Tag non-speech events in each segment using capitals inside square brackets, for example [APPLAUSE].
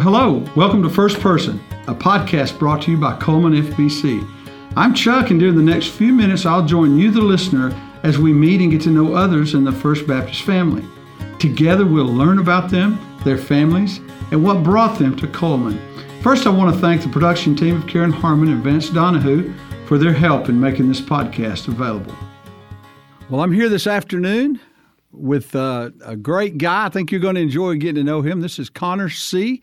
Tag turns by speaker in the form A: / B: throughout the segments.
A: Well, hello, welcome to First Person, a podcast brought to you by Cullman FBC. I'm Chuck, and during the next few minutes, I'll join you, the listener, as we meet and get to know others in the First Baptist family. Together, we'll learn about them, their families, and what brought them to Cullman. First, I want to thank the production team of Karen Harmon and Vance Donahue for their help in making this podcast available. Well, I'm here this afternoon with uh, a great guy. I think you're going to enjoy getting to know him. This is Connor Seay.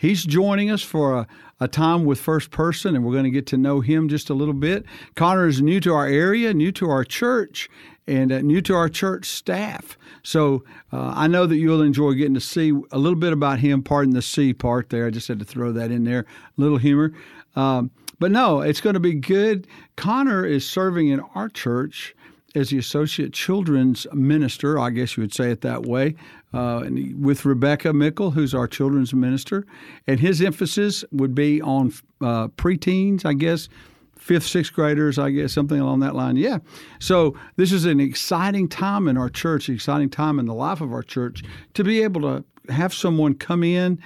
A: He's joining us for a, a time with First Person, and we're going to get to know him just a little bit. Connor is new to our area, new to our church, and uh, new to our church staff. So uh, I know that you'll enjoy getting to see a little bit about him. Pardon the C part there. I just had to throw that in there. Little humor. Um, but no, it's going to be good. Connor is serving in our church as the associate children's minister, I guess you would say it that way, uh, with Rebecca Mickle, who's our children's minister. And his emphasis would be on uh, preteens, I guess, fifth, sixth graders, I guess, something along that line. Yeah. So this is an exciting time in our church, exciting time in the life of our church to be able to have someone come in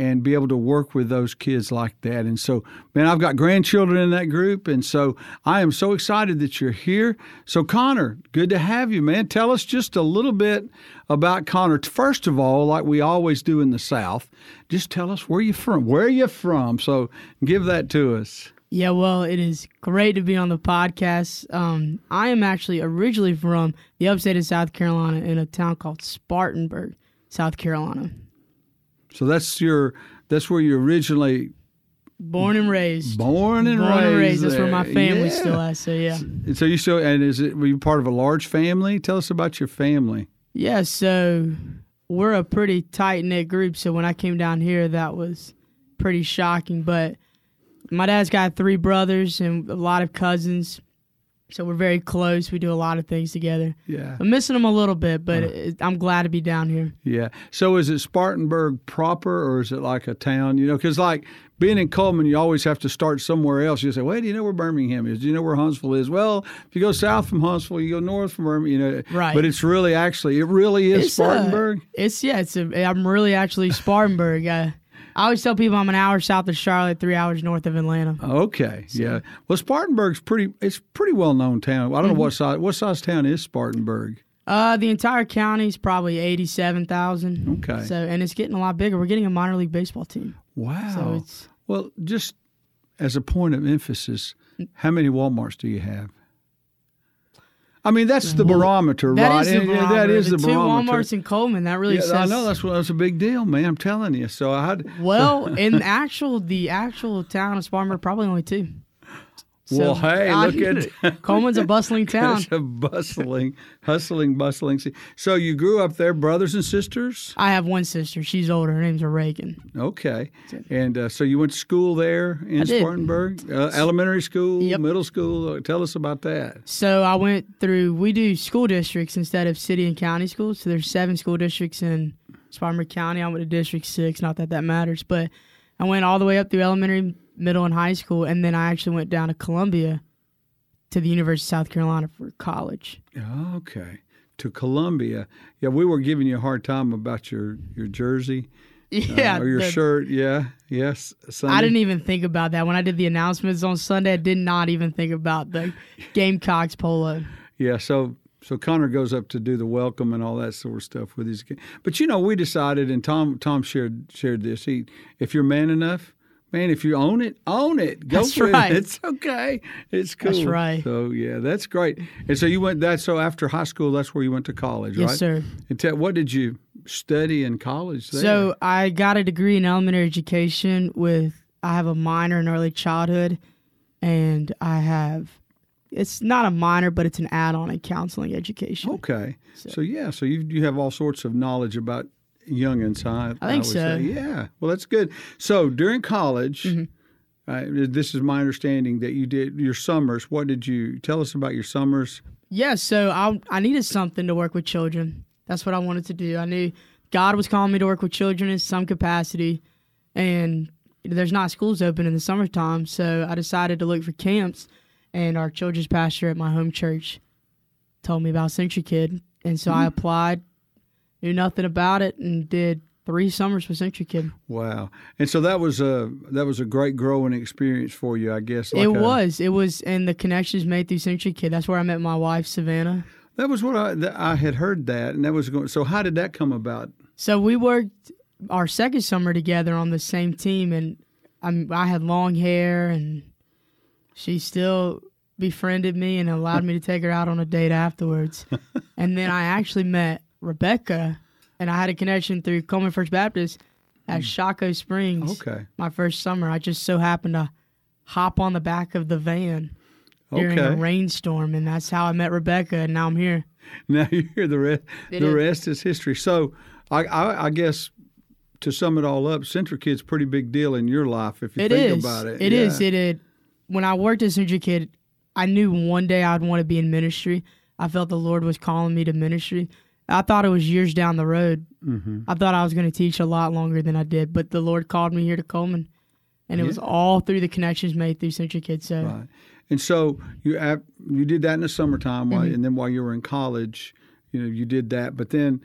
A: and be able to work with those kids like that. And so, man, I've got grandchildren in that group. And so I am so excited that you're here. So, Connor, good to have you, man. Tell us just a little bit about Connor. First of all, like we always do in the South, just tell us where you're from. Where are you from? So, give that to us.
B: Yeah, well, it is great to be on the podcast. Um, I am actually originally from the upstate of South Carolina in a town called Spartanburg, South Carolina.
A: So that's your that's where you originally
B: born and raised.
A: Born and
B: born
A: raised.
B: and raised. That's where my family
A: yeah.
B: still at. So yeah.
A: So you still and is it were you part of a large family? Tell us about your family.
B: Yeah, so we're a pretty tight knit group. So when I came down here, that was pretty shocking. But my dad's got three brothers and a lot of cousins. So we're very close. We do a lot of things together.
A: Yeah.
B: I'm missing them a little bit, but it, I'm glad to be down here.
A: Yeah. So is it Spartanburg proper or is it like a town? You know, because like being in Cullman, you always have to start somewhere else. You say, "Wait, do you know where Birmingham is? Do you know where Huntsville is?" Well, if you go south from Huntsville, you go north from Birmingham. You know,
B: Right.
A: But it's really actually, it really is
B: It's, uh,
A: Spartanburg.
B: it's yeah. It's a, I'm really actually Spartanburg. I, I always tell people I'm an hour south of Charlotte, three hours north of Atlanta.
A: Okay, yeah. Well, Spartanburg's pretty. It's pretty well known town. I don't know what size. What size town is Spartanburg?
B: Uh, the entire county's probably eighty-seven thousand.
A: Okay.
B: So and it's getting a lot bigger. We're getting a minor league baseball team.
A: Wow.
B: So it's
A: well, just as a point of emphasis, how many WalMarts do you have? I mean, that's the barometer,
B: that
A: right?
B: is the
A: And,
B: barometer.
A: That is the,
B: two
A: barometer.
B: WalMarts in Cullman. That really
A: yeah,
B: says.
A: I know that's that's a big deal, man. I'm telling you. So I had.
B: Well, [LAUGHS] in actual the actual town of Spartanburg, probably only two.
A: Well, hey,
B: I-
A: look at [LAUGHS]
B: Cullman's a bustling [LAUGHS] town.
A: It's a bustling, hustling, bustling. city. So you grew up there, brothers and sisters.
B: I have one sister. She's older. Her name's Reagan.
A: Okay, and uh, so you went to school there in Spartanburg, uh, elementary school,
B: Yep.
A: middle school. Uh, Tell us about that.
B: So I went through. We do school districts instead of city and county schools. So there's seven school districts in Spartanburg County. I went to District Six. Not that that matters, but I went all the way up through elementary, middle, and high school, and then I actually went down to Columbia, to the University of South Carolina for college.
A: Okay, to Columbia. Yeah, we were giving you a hard time about your your jersey [LAUGHS]
B: Yeah,
A: uh, or your
B: the-
A: shirt. Yeah, yes. Sunday.
B: I didn't even think about that when I did the announcements on Sunday. I did not even think about the [LAUGHS] Gamecocks polo.
A: Yeah, so so Connor goes up to do the welcome and all that sort of stuff with his. Kids. But you know, we decided, and Tom Tom shared shared this. He, if you're man enough, man, if you own it, own it. Go
B: That's
A: for
B: right.
A: it. [LAUGHS] It's okay. It's cool.
B: That's right.
A: So yeah, that's great. And so you went that. So after high school, that's where you went to college,
B: Yes,
A: right?
B: Yes, sir.
A: And tell, what did you study in college? There?
B: So I got a degree in elementary education with I have a minor in early childhood and I have it's not a minor but it's an add-on in counseling education.
A: okay. So, yeah, so you you have all sorts of knowledge about youngins, huh?
B: I think
A: would
B: so.
A: say. Yeah. Well, that's good. So during college.
B: Mm-hmm.
A: Uh, this is my understanding that you did your summers. What did you tell us about your summers?
B: Yeah, so I I needed something to work with children. That's what I wanted to do. I knew God was calling me to work with children in some capacity, and there's not schools open in the summertime, so I decided to look for camps. And our children's pastor at my home church told me about CentriKid, and so I mm-hmm. applied, knew nothing about it, and did three summers with CentriKid.
A: Wow! And so that was a that was a great growing experience for you, I guess.
B: Like it a, was. It was, and the connections made through CentriKid. That's where I met my wife, Savannah.
A: That was what I I had heard that, and that was going. So how did that come about?
B: So we worked our second summer together on the same team, and I I had long hair, and she still befriended me and allowed me to take her out on a date afterwards. [LAUGHS] and then I actually met Rebecca, and I had a connection through Cullman First Baptist at hmm. Shocco Springs.
A: Okay.
B: My first summer, I just so happened to hop on the back of the van during okay. a rainstorm, and that's how I met Rebecca, and now I'm here. [LAUGHS]
A: Now you're here. The rest, it the is. rest is history. So, I, I, I, guess to sum it all up, CentriKid's pretty big deal in your life if you
B: it
A: think
B: is.
A: about it.
B: It yeah. is. It is. When I worked at CentriKid, I knew one day I'd want to be in ministry. I felt the Lord was calling me to ministry. I thought it was years down the road. Mm-hmm. I thought I was going to teach a lot longer than I did, but the Lord called me here to Cullman, and it was all through the connections made through CentriKids. So,
A: right. and so you you did that in the summertime, mm-hmm. and then while you were in college, you know, you did that. But then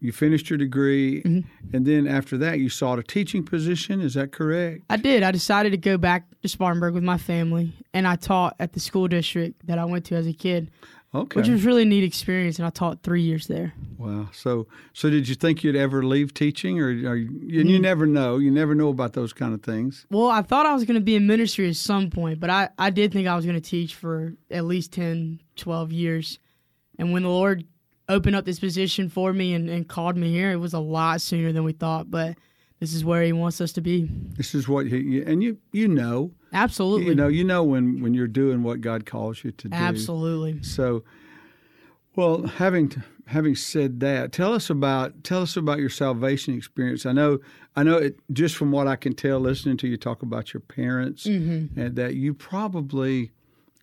A: you finished your degree, mm-hmm. and then after that, you sought a teaching position. Is that correct?
B: I did. I decided to go back to Spartanburg with my family, and I taught at the school district that I went to as a kid.
A: Okay.
B: Which was really a neat experience, and I taught three years there.
A: Wow. So, so did you think you'd ever leave teaching, or, or and you mm. never know? You never know about those kind of things.
B: Well, I thought I was going to be in ministry at some point, but I, I did think I was going to teach for at least 10, 12 years. And when the Lord opened up this position for me and, and called me here. It was a lot sooner than we thought, but this is where he wants us to be.
A: This is what he and you you know
B: absolutely
A: you know you know when when you're doing what God calls you to do
B: absolutely.
A: So, well, having to, having said that, tell us about tell us about your salvation experience. I know I know it just from what I can tell listening to you talk about your parents mm-hmm. and that you probably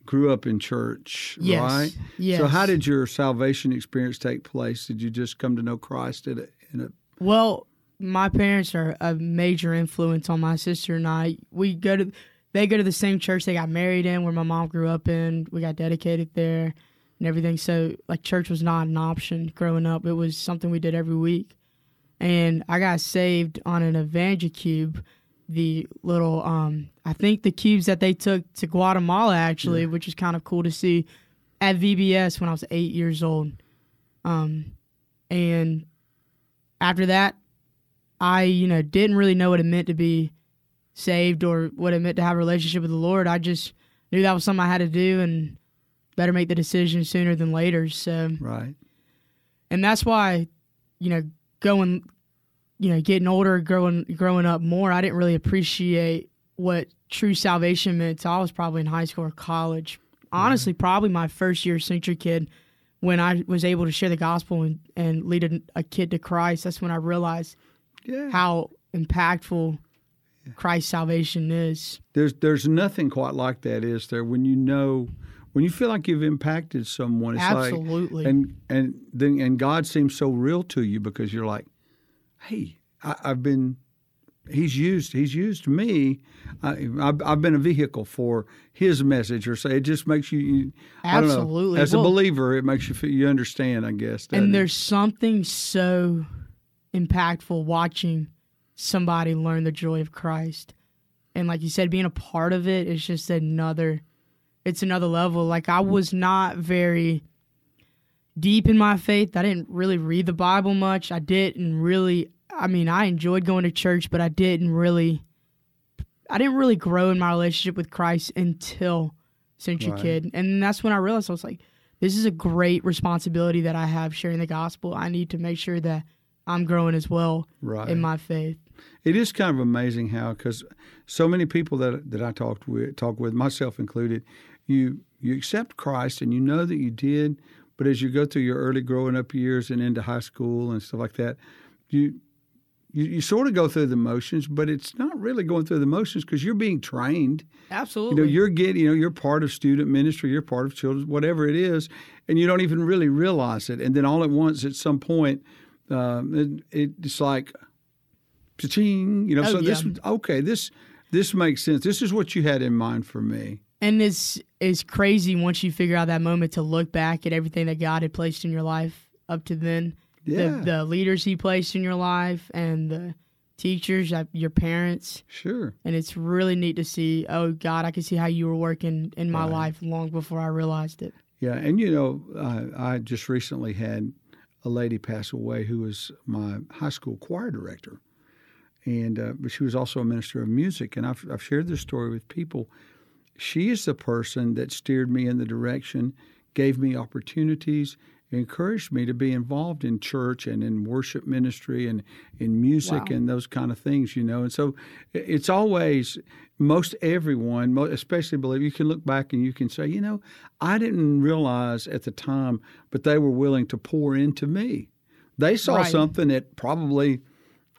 A: grew up in church,
B: yes.
A: right?
B: Yes.
A: So how did your salvation experience take place? Did you just come to know Christ in a, in a
B: Well, my parents are a major influence on my sister and I. We go to they go to the same church they got married in where my mom grew up in. We got dedicated there and everything. So like church was not an option growing up. It was something we did every week. And I got saved on an EvangeCube the little um I think the cubes that they took to Guatemala actually, yeah. which is kind of cool to see at VBS when I was 8 years old. Um and after that I, you know, didn't really know what it meant to be saved or what it meant to have a relationship with the Lord. I just knew that was something I had to do and better make the decision sooner than later. So
A: Right.
B: And that's why, you know, going you know, getting older, growing growing up more, I didn't really appreciate what true salvation meant. So I was probably in high school or college. Mm-hmm. Honestly, probably my first year CentriKid, when I was able to share the gospel and, and lead a, a kid to Christ, that's when I realized yeah. how impactful Christ's salvation is.
A: There's there's nothing quite like that, is there? When you know, when you feel like you've impacted someone, it's
B: absolutely,
A: like, and and then and God seems so real to you because you're like, hey, I, have been, he's used, he's used me. I, have I've been a vehicle for his message, or say it just makes you, you
B: absolutely
A: know, as well, a believer, it makes you feel, you understand, I guess.
B: And there's it? something so impactful watching somebody learn the joy of Christ, and like you said, being a part of it is just another. It's another level. Like I was not very deep in my faith. I didn't really read the Bible much. I didn't really I mean, I enjoyed going to church, but I didn't really I didn't really grow in my relationship with Christ until Century right. Kid. And that's when I realized I was like, this is a great responsibility that I have sharing the gospel. I need to make sure that I'm growing as well
A: right.
B: in my faith.
A: It is kind of amazing how, because so many people that that I talked with, talk with, myself included, you you accept Christ and you know that you did, but as you go through your early growing up years and into high school and stuff like that, you you, you sort of go through the motions, but it's not really going through the motions because you're being trained.
B: Absolutely.
A: You know, you're getting, you know, you're part of student ministry, you're part of children, whatever it is, and you don't even really realize it. And then all at once, at some point, uh, it, it's like, you know.
B: Oh,
A: so
B: yeah.
A: this, okay, this this makes sense. This is what you had in mind for me.
B: And it's it's crazy once you figure out that moment to look back at everything that God had placed in your life up to then
A: Yeah.
B: the, the leaders He placed in your life and the teachers, uh, your parents.
A: Sure.
B: And it's really neat to see, oh, God, I can see how you were working in my
A: Right.
B: life long before I realized it.
A: Yeah, and you know, I, I just recently had a lady pass away who was my high school choir director, and uh, but she was also a minister of music. And I've I've shared this story with people. She is the person that steered me in the direction, gave me opportunities, encouraged me to be involved in church and in worship ministry and in music
B: Wow.
A: and those kind of things. You know, and so it's always most everyone, especially believe you can look back and you can say, you know, I didn't realize at the time, but they were willing to pour into me. They saw
B: Right.
A: something that probably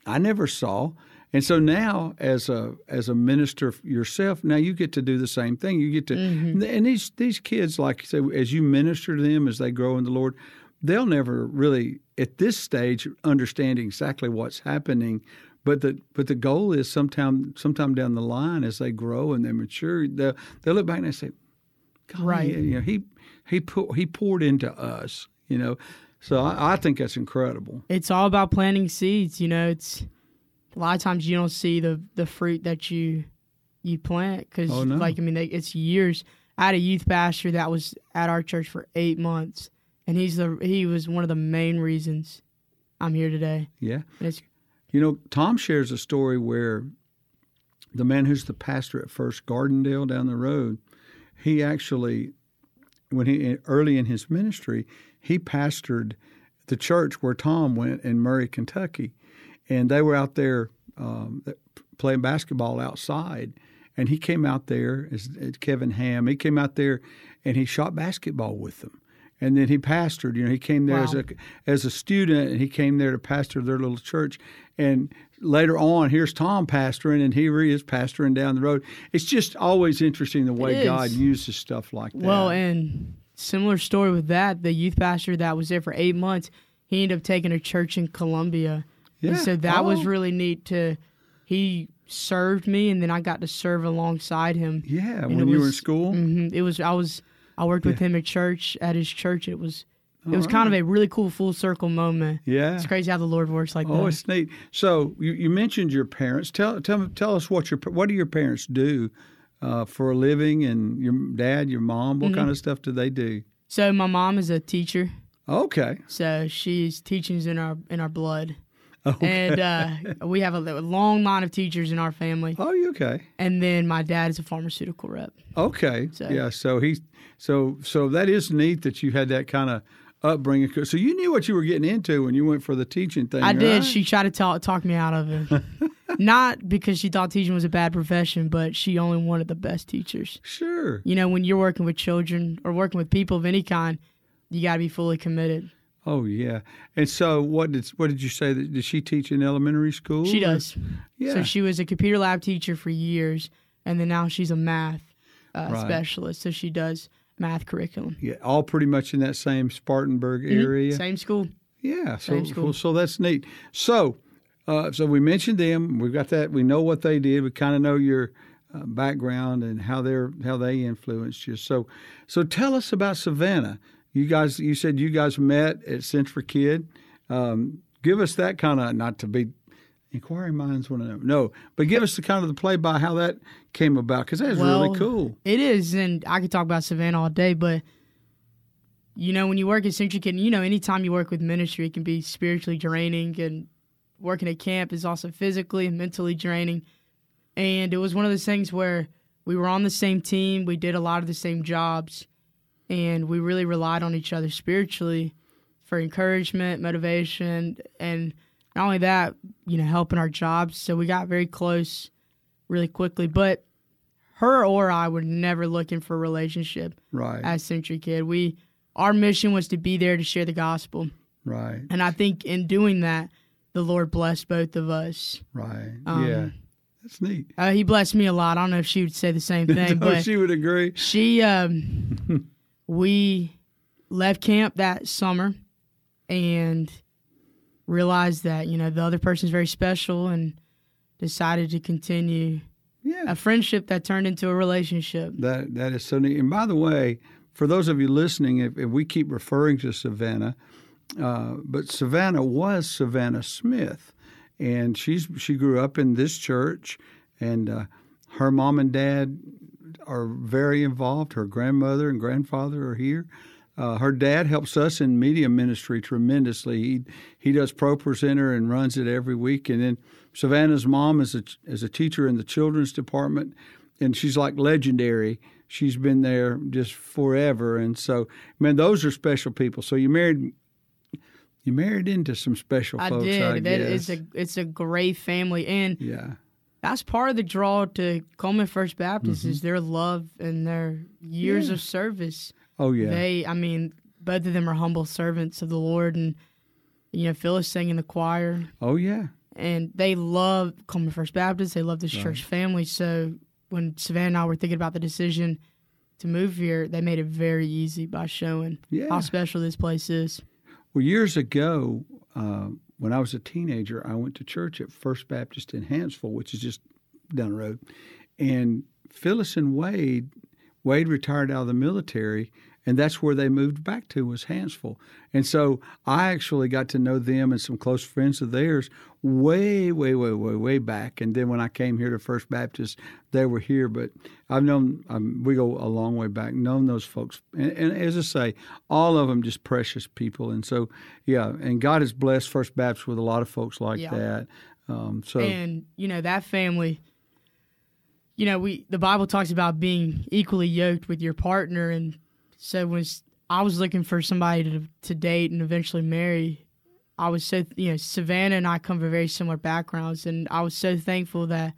A: I never saw. And so now, as a as a minister yourself, now you get to do the same thing. You get to, mm-hmm. and these these kids, like you say, as you minister to them as they grow in the Lord, they'll never really at this stage understand exactly what's happening. But the but the goal is sometime sometime down the line as they grow and they mature, they'll they look back and they say, "God,
B: Right.
A: you know, he he put he poured into us." You know, so I, I think that's incredible.
B: It's all about planting seeds. You know, it's a lot of times you don't see the, the fruit that you you plant because,
A: Oh, no.
B: like, I mean, they, it's years. I had a youth pastor that was at our church for eight months, and he's the he was one of the main reasons I'm here today.
A: Yeah. You know, Tom shares a story where the man who's the pastor at First Gardendale down the road, he actually, when he early in his ministry, he pastored the church where Tom went in Murray, Kentucky, and they were out there um, playing basketball outside, and he came out there as, as Kevin Ham. He came out there and he shot basketball with them. And then he pastored. You know, he came there as a as a student, and he came there to pastor their little church. And later on, here's Tom pastoring, and here he is pastoring down the road. It's just always interesting the way. God uses stuff like that.
B: well, and similar story with that. The youth pastor that was there for eight months, he ended up taking a church in Columbia.
A: Yeah.
B: And so that was
A: Oh,
B: really neat to he served me and then I got to serve alongside him.
A: yeah.
B: and
A: When you were in
B: was-
A: school,
B: hmm It was I was I worked with him at church at his church. It was it was kind of a really cool full circle moment.
A: yeah.
B: It's crazy how the Lord works like
A: Oh,
B: that.
A: it's neat. So you, you mentioned your parents. Tell tell tell us what your what do your parents do uh, for a living, and your dad, your mom.
B: Mm-hmm.
A: What kind of stuff do they do?
B: So my mom is a teacher,
A: Okay.
B: so she's teaching's in our in our blood, [LAUGHS]
A: Okay.
B: and uh, we have a, a long line of teachers in our family.
A: oh, you okay?
B: And then my dad is a pharmaceutical rep.
A: Okay.
B: So-
A: Yeah. So he, so so that is neat that you had that kind of upbringing. So you knew what you were getting into when you went for the teaching thing.
B: I did. She tried to talk talk me out of it. [LAUGHS] Not because she thought teaching was a bad profession, but she only wanted the best teachers.
A: Sure.
B: You know, when you're working with children or working with people of any kind, you got to be fully committed.
A: Oh yeah. And so what did what did you say? That, did she teach in elementary school?
B: She does.
A: Yeah.
B: So she was a computer lab teacher for years, and then now she's a math uh,
A: Right.
B: specialist. So she does math curriculum.
A: yeah. All pretty much in that same Spartanburg area.
B: Mm-hmm. Same school.
A: Yeah, so
B: Same school.
A: well, so that's neat. So, uh, so we mentioned them. We've got that. We know what they did. We kind of know your uh, background and how they're how they influenced you. So, so tell us about Savannah. You guys, you said you guys met at CentriKid. Um, give us that kind of not to be inquiring minds want to know. No, but give us the kind of the play by how that came about because that's
B: Well,
A: really cool.
B: It is, and I could talk about Savannah all day, but you know, when you work at CentriKid, you know, anytime you work with ministry, it can be spiritually draining, and working at camp is also physically and mentally draining. And it was one of those things where we were on the same team, we did a lot of the same jobs, and we really relied on each other spiritually for encouragement, motivation, and not only that, you know, helping our jobs. So we got very close really quickly, but her or I were never looking for a relationship
A: Right,
B: as CentriKid. We our mission was to be there to share the gospel.
A: right,
B: And I think in doing that, the Lord blessed both of us.
A: right.
B: Um,
A: yeah, that's neat.
B: Uh, he blessed me a lot. I don't know if she would say the same [LAUGHS] thing,
A: No,
B: but
A: she would agree.
B: she um [LAUGHS] we left camp that summer and realized that, you know, the other person's very special and decided to continue
A: Yeah,
B: a friendship that turned into a relationship.
A: That that is so neat. And by the way, for those of you listening, if, if we keep referring to Savannah, uh, but Savannah was Savannah Smith, and she's she grew up in this church, and uh, her mom and dad are very involved. Her grandmother and grandfather are here. Uh, her dad helps us in media ministry tremendously. He he does ProPresenter and runs it every week. And then Savannah's mom is a is a teacher in the children's department, and she's like legendary. She's been there just forever, and so man, those are special people. So you married you married into some special
B: I
A: folks.
B: did.
A: I
B: That
A: guess.
B: it's a it's a great family, and
A: yeah.
B: That's part of the draw to Cullman First Baptist
A: Mm-hmm.
B: is their love and their years
A: Yeah.
B: of service.
A: Oh yeah.
B: They, I mean, both of them are humble servants of the Lord, and you know, Phyllis sang in the choir,
A: oh yeah.
B: and they love Cullman First Baptist. They love this church family. So when Savannah and I were thinking about the decision to move here, they made it very easy by showing
A: Yeah.
B: how special this place is.
A: Well, years ago, uh, when I was a teenager, I went to church at First Baptist in Huntsville, which is just down the road. And Phyllis and Wade, Wade retired out of the military, and that's where they moved back to was Huntsville. And so I actually got to know them and some close friends of theirs way, way, way, way, way back. And then when I came here to First Baptist, they were here. But I've known um, we go a long way back. Known those folks, and, and as I say, all of them just precious people. And so, yeah, and God has blessed First Baptist with a lot of folks like
B: Yeah.
A: that. Um, so
B: and you know that family you know we the bible talks about being equally yoked with your partner and so when i was looking for somebody to, to date and eventually marry i was so you know savannah and i come from very similar backgrounds and i was so thankful that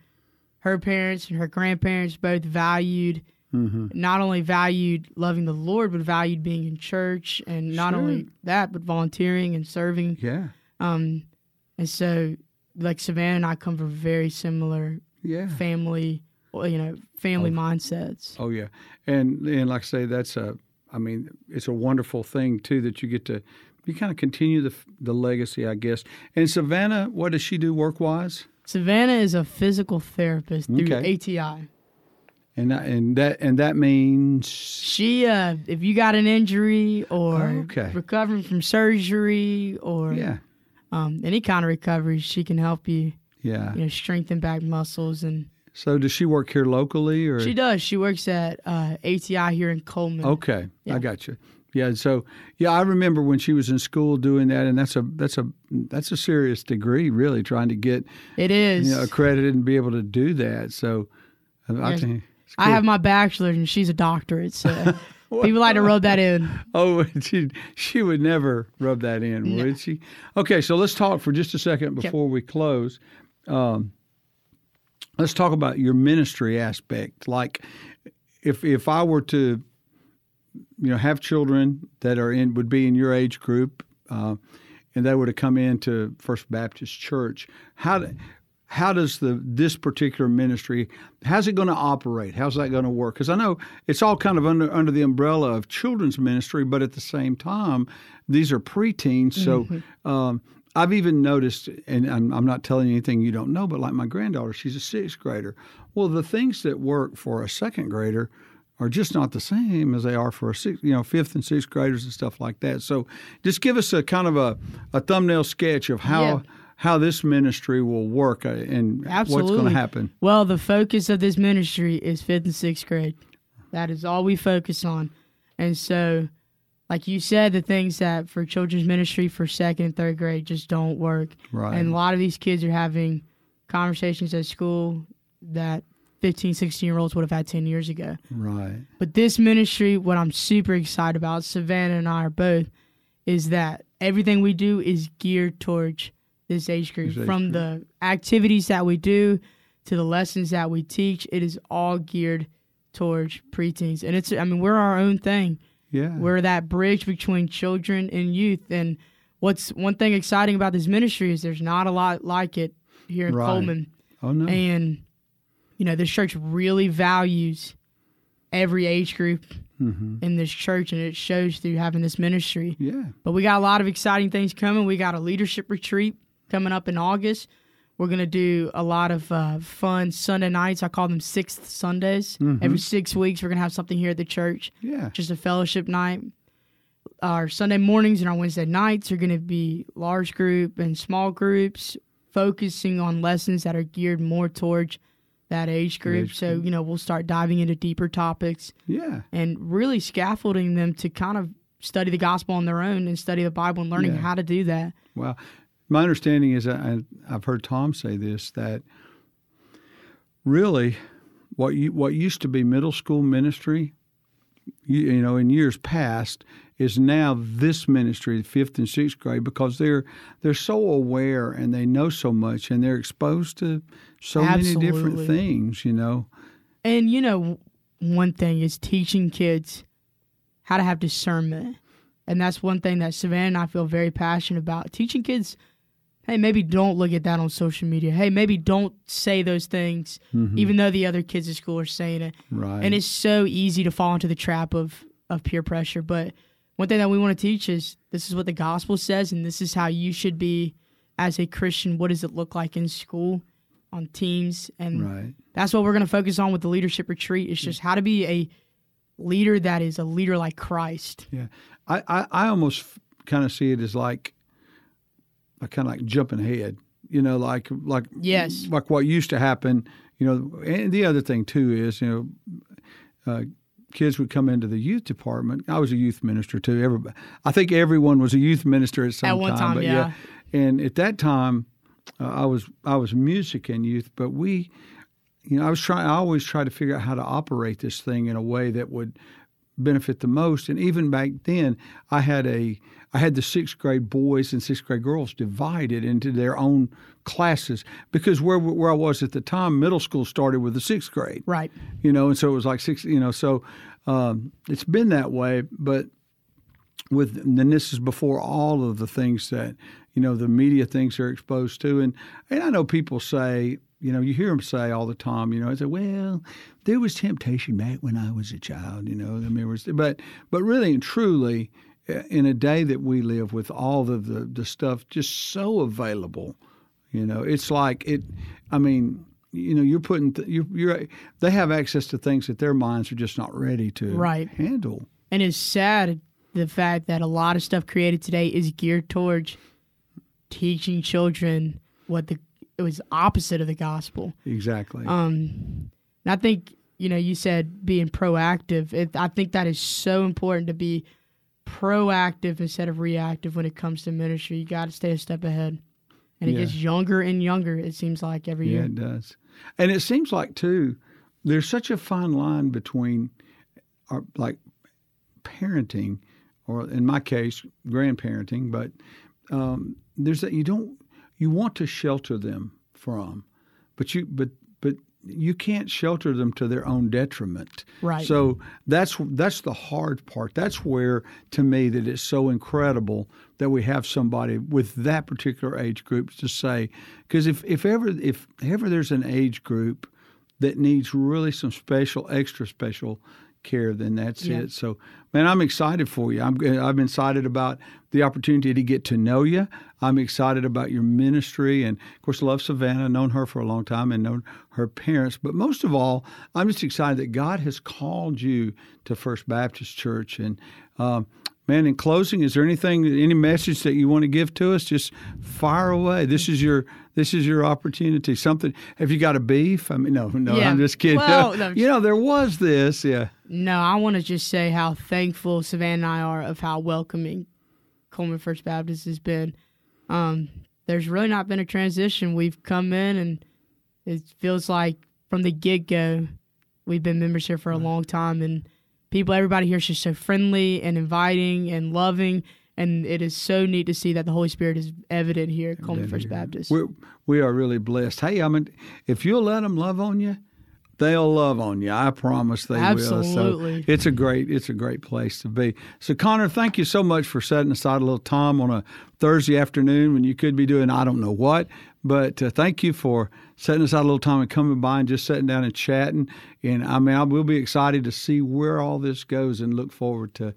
B: her parents and her grandparents both valued
A: mm-hmm.
B: not only valued loving the lord but valued being in church and not
A: Sure.
B: only that but volunteering and serving
A: yeah,
B: um, and so, like Savannah and I come from very similar
A: yeah.
B: family, you know, family mindsets.
A: Oh yeah, and and like I say, that's a. I mean, it's a wonderful thing too that you get to. You kind of continue the the legacy, I guess. And Savannah, what does she do work wise?
B: Savannah is a physical therapist through
A: Okay.
B: ATI.
A: And that, and that and that means
B: She, uh, if you got an injury or
A: Oh, okay.
B: recovering from surgery or
A: yeah,
B: um, any kind of recovery, she can help you,
A: yeah.
B: you know, strengthen back muscles. And
A: So does she work here locally or?
B: she does. She works at uh, ATI here in Cullman.
A: Okay,
B: Yeah.
A: I got you. Yeah, so yeah, I remember when she was in school doing that, and that's a that's a that's a serious degree, really, trying to get
B: It is.
A: you know, accredited and be able to do that. So I think it's
B: I have my bachelor's and she's a doctorate. So [LAUGHS] people like to rub that in. [LAUGHS]
A: Oh, [LAUGHS] she she would never rub that in,
B: No.
A: would she? Okay, so let's talk for just a second before we close. Um, let's talk about your ministry aspect. Like, if if I were to, you know, have children that are in would be in your age group, uh, and they were to come into First Baptist Church, how do, how does the this particular ministry how's it going to operate? How's that going to work? Because i know it's all kind of under under the umbrella of children's ministry but at the same time these are preteens so um, i've even noticed and I'm, I'm not telling you anything you don't know but like my granddaughter she's a sixth grader well the things that work for a second grader are just not the same as they are for a you know, fifth and sixth graders and stuff like that. So, just give us a kind of a, a thumbnail sketch of how
B: Yeah.
A: how this ministry will work uh, and what's going to happen.
B: Well, the focus of this ministry is fifth and sixth grade. That is all we focus on. And so, like you said, the things that for children's ministry for second and third grade just don't work.
A: Right.
B: And a lot of these kids are having conversations at school that 15, 16 year olds would have had 10 years ago.
A: Right.
B: But this ministry, what I'm super excited about, Savannah and I are both, is that everything we do is geared towards this age group.
A: This age
B: From the activities that we do to the lessons that we teach, it is all geared towards preteens. And it's, I mean, we're our own thing.
A: Yeah.
B: We're that bridge between children and youth. And what's one thing exciting about this ministry is there's not a lot like it here in
A: Right.
B: Cullman.
A: oh no.
B: And, you know, this church really values every age group
A: hmm
B: in this church, and it shows through having this ministry.
A: Yeah.
B: But we got a lot of exciting things coming. We got a leadership retreat coming up in August. We're going to do a lot of uh, fun Sunday nights. I call them sixth Sundays.
A: Mhm.
B: Every six weeks, we're going to have something here at the church,
A: Yeah.
B: just a fellowship night. our Sunday mornings and our Wednesday nights are going to be large group and small groups, focusing on lessons that are geared more towards that age group.
A: Age
B: so,
A: group.
B: you know, we'll start diving into deeper topics
A: Yeah.
B: and really scaffolding them to kind of study the gospel on their own and study the Bible and learning
A: Yeah.
B: how to do that.
A: Well, my understanding is, I, I've heard Tom say this that really, what you what used to be middle school ministry, you, you know, in years past, is now this ministry, fifth and sixth grade, because they're they're so aware and they know so much and they're exposed to so many different things. You know,
B: And, you know, one thing is teaching kids how to have discernment. And that's one thing that Savannah and I feel very passionate about. Teaching kids, hey, maybe don't look at that on social media. Hey, maybe don't say those things, mm-hmm. even though the other kids at school are saying it.
A: right?
B: And it's so easy to fall into the trap of, of peer pressure. But one thing that we want to teach is this is what the gospel says, and this is how you should be as a Christian. What does it look like in school, on teams? And
A: right.
B: that's what we're going to focus on with the leadership retreat. It's just how to be a leader that is a leader like Christ.
A: Yeah, I, I, I almost kind of see it as like, like kind of like jumping ahead. You know, like like
B: Yes.
A: like what used to happen. You know, and the other thing too is you know, uh, kids would come into the youth department. I was a youth minister too. Everybody, I think everyone was a youth minister at some
B: At one time,
A: but
B: yeah.
A: And at that time, uh, I was I was music and youth, but we you know, I was trying. I always try to figure out how to operate this thing in a way that would benefit the most. And even back then, I had a I had the sixth grade boys and sixth grade girls divided into their own classes because where where I was at the time, middle school started with the sixth grade
B: Right.
A: you know, and so it was like six, you know, so um, it's been that way, but with then this is before all of the things that you know the media things are exposed to, and and I know people say, you know, you hear them say all the time, you know, I say, well, there was temptation back when I was a child, you know, I mean, it was, but but really and truly, in a day that we live with all of the the stuff just so available, you know, it's like it. I mean, you know, you're putting th- you you're they have access to things that their minds are just not ready to
B: Right.
A: handle.
B: And it's sad the fact that a lot of stuff created today is geared towards teaching children what the it was opposite of the gospel.
A: Exactly.
B: Um, and I think you know you said being proactive. It, I think that is so important to be proactive instead of reactive when it comes to ministry. You got to stay a step ahead, and it
A: Yeah.
B: gets younger and younger. It seems like every year.
A: yeah,
B: year.
A: it does. And it seems like too, there's such a fine line between, our, like, parenting, or in my case, grandparenting. But um, there's that you don't you want to shelter them from, but you but but you can't shelter them to their own detriment.
B: Right.
A: So that's that's the hard part. That's where to me that it's so incredible that we have somebody with that particular age group to say because if if ever if ever there's an age group that needs really some special extra special care then that's
B: Yeah.
A: it. So man, I'm excited for you. I'm I'm excited about the opportunity to get to know you. I'm excited about your ministry and of course love Savannah, known her for a long time and known her parents, but most of all, I'm just excited that God has called you to First Baptist Church and um, Man, in closing, is there anything, any message that you want to give to us? Just fire away. This is your, this is your opportunity. Something. Have you got a beef? I mean, no, no.
B: Yeah.
A: I'm just kidding.
B: Well, [LAUGHS] no,
A: you know, there was this. Yeah.
B: No, I want to just say how thankful Savannah and I are of how welcoming Cullman First Baptist has been. Um, there's really not been a transition. We've come in and it feels like from the get go, we've been members here for a long time, and people, everybody here is just so friendly and inviting and loving. And it is so neat to see that the Holy Spirit is evident here at Cullman First Baptist.
A: We're, we are really blessed. Hey, I mean, if you'll let them love on you, they'll love on you. I promise they will.
B: Absolutely.
A: So it's a great, it's a great place to be. So Connor, thank you so much for setting aside a little time on a Thursday afternoon when you could be doing I don't know what. But uh, thank you for setting aside a little time and coming by and just sitting down and chatting. And I mean, I will be excited to see where all this goes and look forward to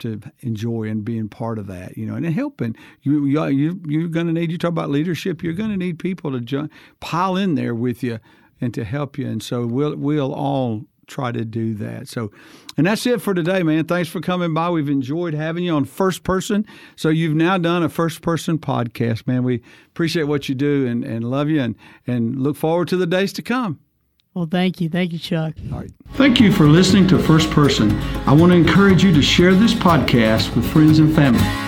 A: to enjoy and being part of that, you know, and helping. You you you you're going to need. You talk about leadership. You're going to need people to jo- pile in there with you and to help you. And so we'll we'll all try to do that. So, and that's it for today, man. Thanks for coming by. We've enjoyed having you on first person. So you've now done a first person podcast, man. We appreciate what you do and, and love you and, and look forward to the days to come.
B: Well, thank you. Thank you, Chuck.
A: All right. Thank you for listening to First Person. I want to encourage you to share this podcast with friends and family.